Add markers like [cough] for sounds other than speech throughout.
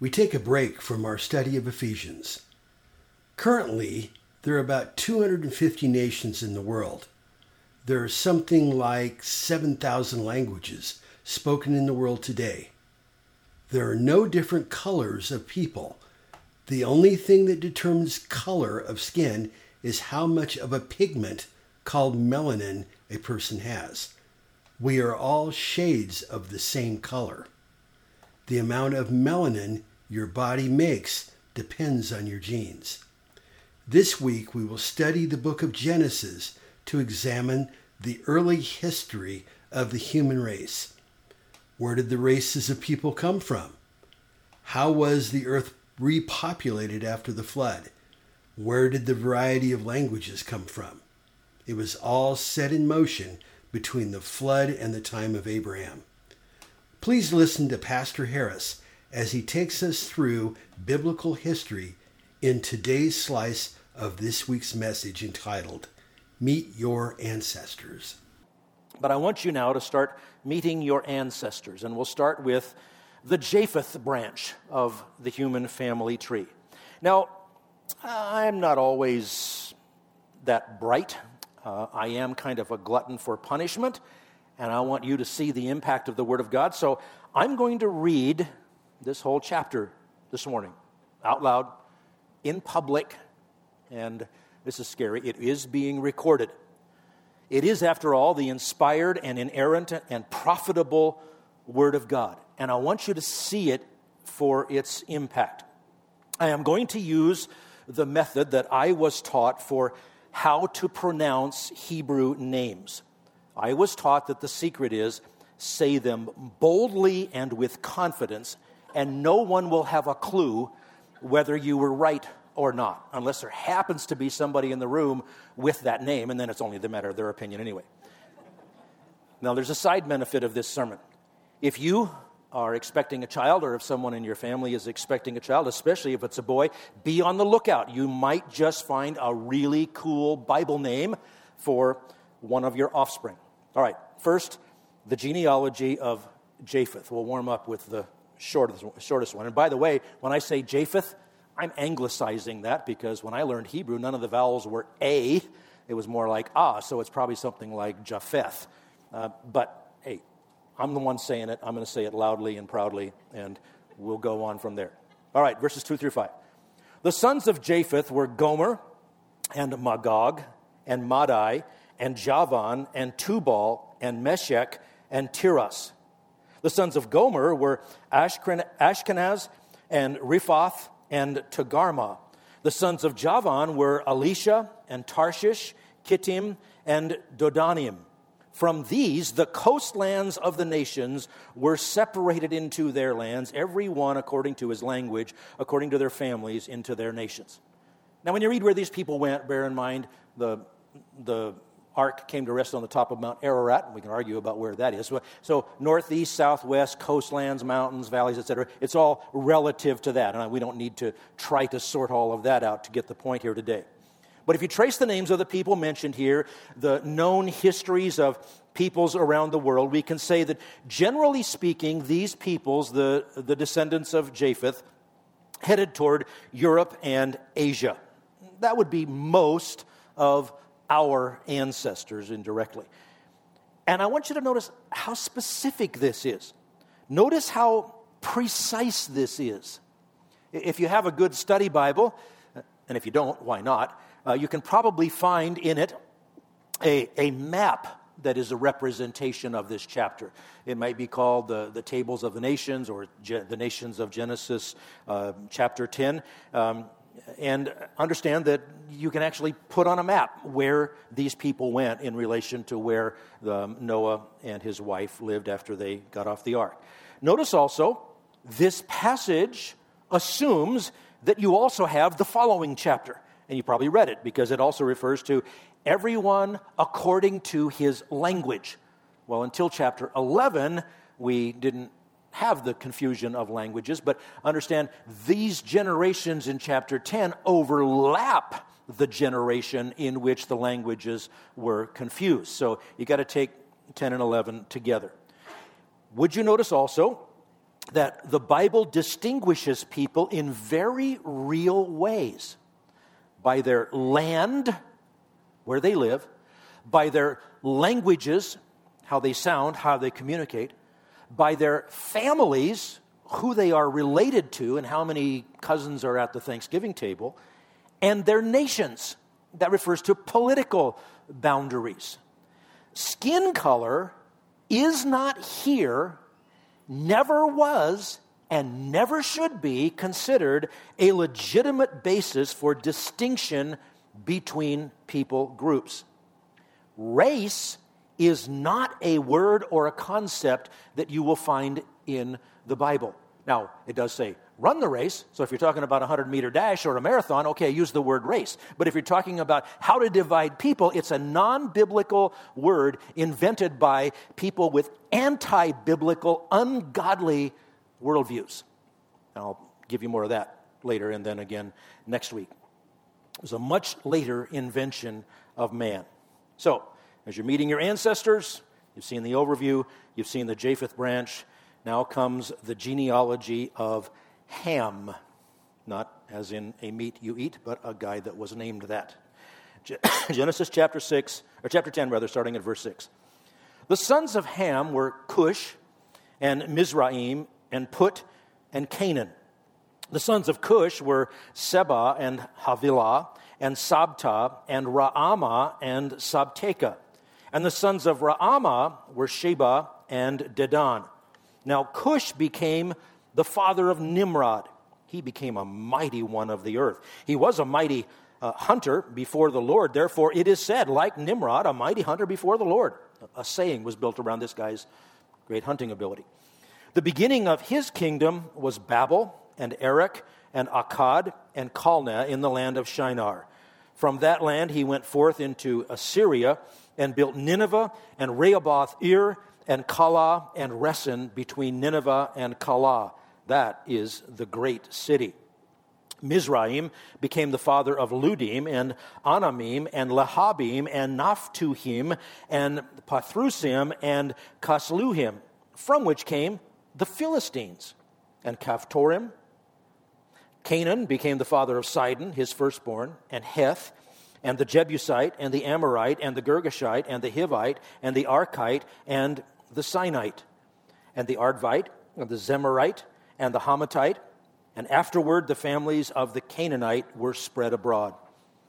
we take a break from our study of Ephesians. Currently, there are about 250 nations in the world. There are something like 7,000 languages spoken in the world today. There are no different colors of people. The only thing that determines color of skin is how much of a pigment called melanin a person has. We are all shades of the same color. The amount of melanin your body makes depends on your genes. This week we will study the book of Genesis to examine the early history of the human race. Where did the races of people come from? How was the earth repopulated after the flood? Where did the variety of languages come from? It was all set in motion between the flood and the time of Abraham. Please listen to Pastor Harris as he takes us through biblical history in today's slice of this week's message entitled Meet Your Ancestors. But I want you now to start meeting your ancestors, and we'll start with the Japheth branch of the human family tree. Now, I'm not always that bright. Uh, I am kind of a glutton for punishment, and I want you to see the impact of the Word of God. So I'm going to read this whole chapter this morning out loud in public, and this is scary. It is being recorded. It is, after all, the inspired and inerrant and profitable Word of God. And I want you to see it for its impact. I am going to use the method that I was taught for how to pronounce Hebrew names. I was taught that the secret is say them boldly and with confidence, and no one will have a clue whether you were right or not, unless there happens to be somebody in the room with that name, and then it's only the matter of their opinion anyway. Now, there's a side benefit of this sermon. If you are expecting a child, or if someone in your family is expecting a child, especially if it's a boy, be on the lookout. You might just find a really cool Bible name for one of your offspring. All right, first, the genealogy of Japheth. We'll warm up with the shortest, shortest one. And by the way, when I say Japheth, I'm anglicizing that because when I learned Hebrew, none of the vowels were A. It was more like ah, so it's probably something like Japheth. Uh, but hey, I'm the one saying it. I'm going to say it loudly and proudly, and we'll go on from there. All right, verses 2 through 5. The sons of Japheth were Gomer and Magog and Madai and Javan and Tubal and Meshech and Tiras. The sons of Gomer were Ashkenaz and Riphath and Togarmah. The sons of Javan were Elisha and Tarshish, Kittim and Dodanim. From these, the coastlands of the nations were separated into their lands, every one according to his language, according to their families, into their nations. Now, when you read where these people went, bear in mind the, the ark came to rest on the top of Mount Ararat, and we can argue about where that is. So, northeast, southwest, coastlands, mountains, valleys, etc. It's all relative to that, and we don't need to try to sort all of that out to get the point here today. But if you trace the names of the people mentioned here, the known histories of peoples around the world, we can say that generally speaking, these peoples, the, the descendants of Japheth, headed toward Europe and Asia. That would be most of our ancestors indirectly. And I want you to notice how specific this is. Notice how precise this is. If you have a good study Bible, and if you don't, why not? Uh, you can probably find in it a, a map that is a representation of this chapter. It might be called the, the Tables of the Nations or Ge- the Nations of Genesis, uh, chapter 10. Um, and understand that you can actually put on a map where these people went in relation to where um, Noah and his wife lived after they got off the ark. Notice also, this passage assumes that you also have the following chapter. And you probably read it because it also refers to everyone according to his language. Well, until chapter 11, we didn't have the confusion of languages, but understand these generations in chapter 10 overlap the generation in which the languages were confused. So you got to take 10 and 11 together. Would you notice also that the Bible distinguishes people in very real ways by their land, where they live, by their languages, how they sound, how they communicate, by their families, who they are related to, and how many cousins are at the Thanksgiving table, and their nations. That refers to political boundaries. Skin color is not here, never was, and never should be considered a legitimate basis for distinction between people groups. Race is not a word or a concept that you will find in the Bible. Now, it does say run the race. So if you're talking about a 100 meter dash or a marathon, okay, use the word race. But if you're talking about how to divide people, it's a non biblical word invented by people with anti biblical, ungodly worldviews. And I'll give you more of that later and then again next week. It was a much later invention of man. So, as you're meeting your ancestors, you've seen the overview, you've seen the Japheth branch. Now comes the genealogy of Ham, not as in a meat you eat, but a guy that was named that. [coughs] Genesis chapter 6, or chapter 10, rather, starting at verse 6. The sons of Ham were Cush and Mizraim and Put and Canaan. The sons of Cush were Seba and Havilah and Sabta and Raamah and Sabteka. And the sons of Raamah were Sheba and Dedan. Now Cush became the father of Nimrod. He became a mighty one of the earth. He was a mighty uh, hunter before the Lord. Therefore, it is said, like Nimrod, a mighty hunter before the Lord. A saying was built around this guy's great hunting ability. The beginning of his kingdom was Babel and Erech and Akkad and Calneh in the land of Shinar. From that land he went forth into Assyria and built Nineveh and Rehoboth Ir and Calah and Resen between Nineveh and Calah. That is the great city. Mizraim became the father of Ludim and Anamim and Lehabim and Naphtuhim and Pathrusim and Casluhim, from which came the Philistines and Caphtorim. Canaan became the father of Sidon, his firstborn, and Heth and the Jebusite, and the Amorite, and the Girgashite, and the Hivite, and the Arkite, and the Sinite, and the Arvite, and the Zemarite, and the Hamathite, and afterward the families of the Canaanite were spread abroad.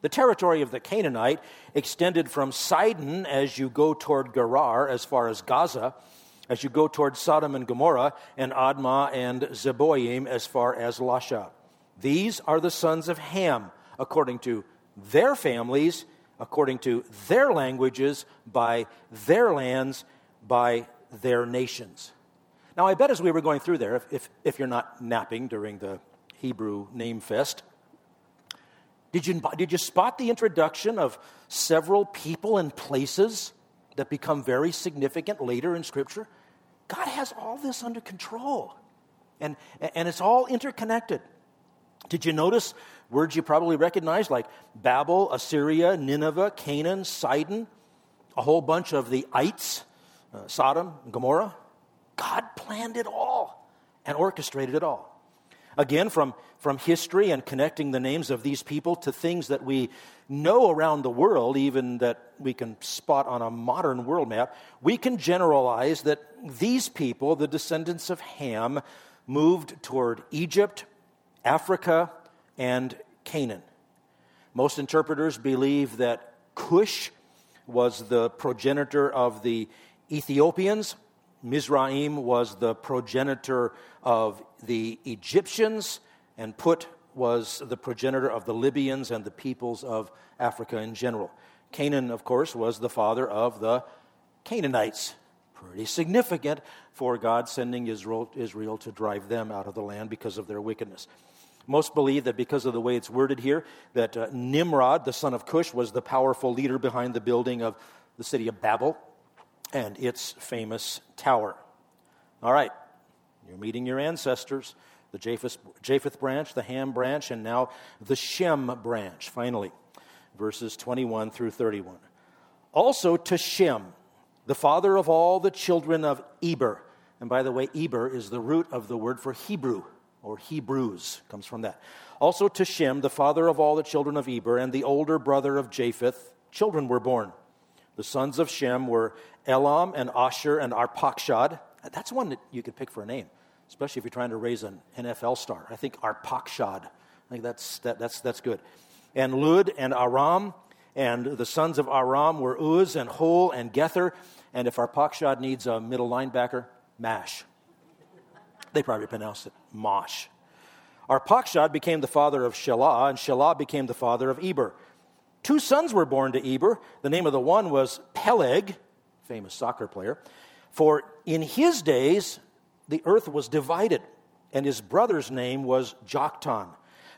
The territory of the Canaanite extended from Sidon as you go toward Gerar, as far as Gaza, as you go toward Sodom and Gomorrah, and Admah and Zeboim, as far as Lasha. These are the sons of Ham, according to their families according to their languages, by their lands, by their nations. Now, I bet as we were going through there, if, if, if you're not napping during the Hebrew name fest, did you, did you spot the introduction of several people and places that become very significant later in Scripture? God has all this under control, and, and it's all interconnected. Did you notice words you probably recognize like Babel, Assyria, Nineveh, Canaan, Sidon, a whole bunch of the ites, uh, Sodom, Gomorrah? God planned it all and orchestrated it all. Again, from, from history and connecting the names of these people to things that we know around the world, even that we can spot on a modern world map, we can generalize that these people, the descendants of Ham, moved toward Egypt, Africa, and Canaan. Most interpreters believe that Cush was the progenitor of the Ethiopians, Mizraim was the progenitor of the Egyptians, and Put was the progenitor of the Libyans and the peoples of Africa in general. Canaan, of course, was the father of the Canaanites. Pretty significant for God sending Israel, Israel to drive them out of the land because of their wickedness. Most believe that because of the way it's worded here, that uh, Nimrod, the son of Cush, was the powerful leader behind the building of the city of Babel and its famous tower. All right, you're meeting your ancestors the Japheth, Japheth branch, the Ham branch, and now the Shem branch, finally, verses 21 through 31. Also to Shem, the father of all the children of Eber. And by the way, Eber is the root of the word for Hebrew, or Hebrews, comes from that. Also to Shem, the father of all the children of Eber, and the older brother of Japheth, children were born. The sons of Shem were Elam and Asshur and Arpachshad. That's one that you could pick for a name, especially if you're trying to raise an NFL star. I think Arpachshad. I think that's, that, that's, that's good. And Lud and Aram. And the sons of Aram were Uz and Hul and Gether. And if Arpachshad needs a middle linebacker, Mash. They probably pronounced it Mosh. Arpachshad became the father of Shelah, and Shelah became the father of Eber. Two sons were born to Eber. The name of the one was Peleg, famous soccer player. For in his days, the earth was divided, and his brother's name was Joktan.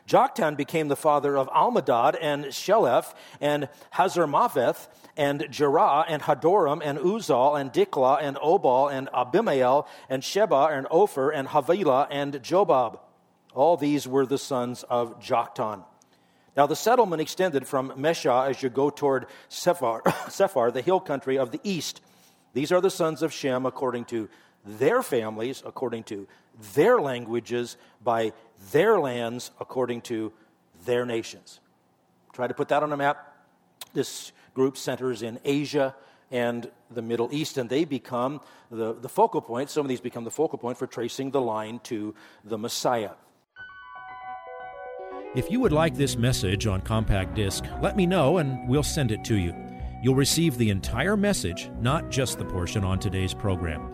Joktan became the father of Almodad and Sheleph and Hazarmaveth and Jerah and Hadoram and Uzal and Diklah and Obal and Abimael and Sheba and Ophir and Havilah and Jobab. All these were the sons of Joktan. Now, the settlement extended from Mesha as you go toward Sephar, [coughs] Sephar, the hill country of the east. These are the sons of Shem according to their families, according to their languages, by their lands, according to their nations. Try to put that on a map. This group centers in Asia and the Middle East, and they become the, the focal point. Some of these become the focal point for tracing the line to the Messiah. If you would like this message on compact disc, let me know and we'll send it to you. You'll receive the entire message, not just the portion on today's program.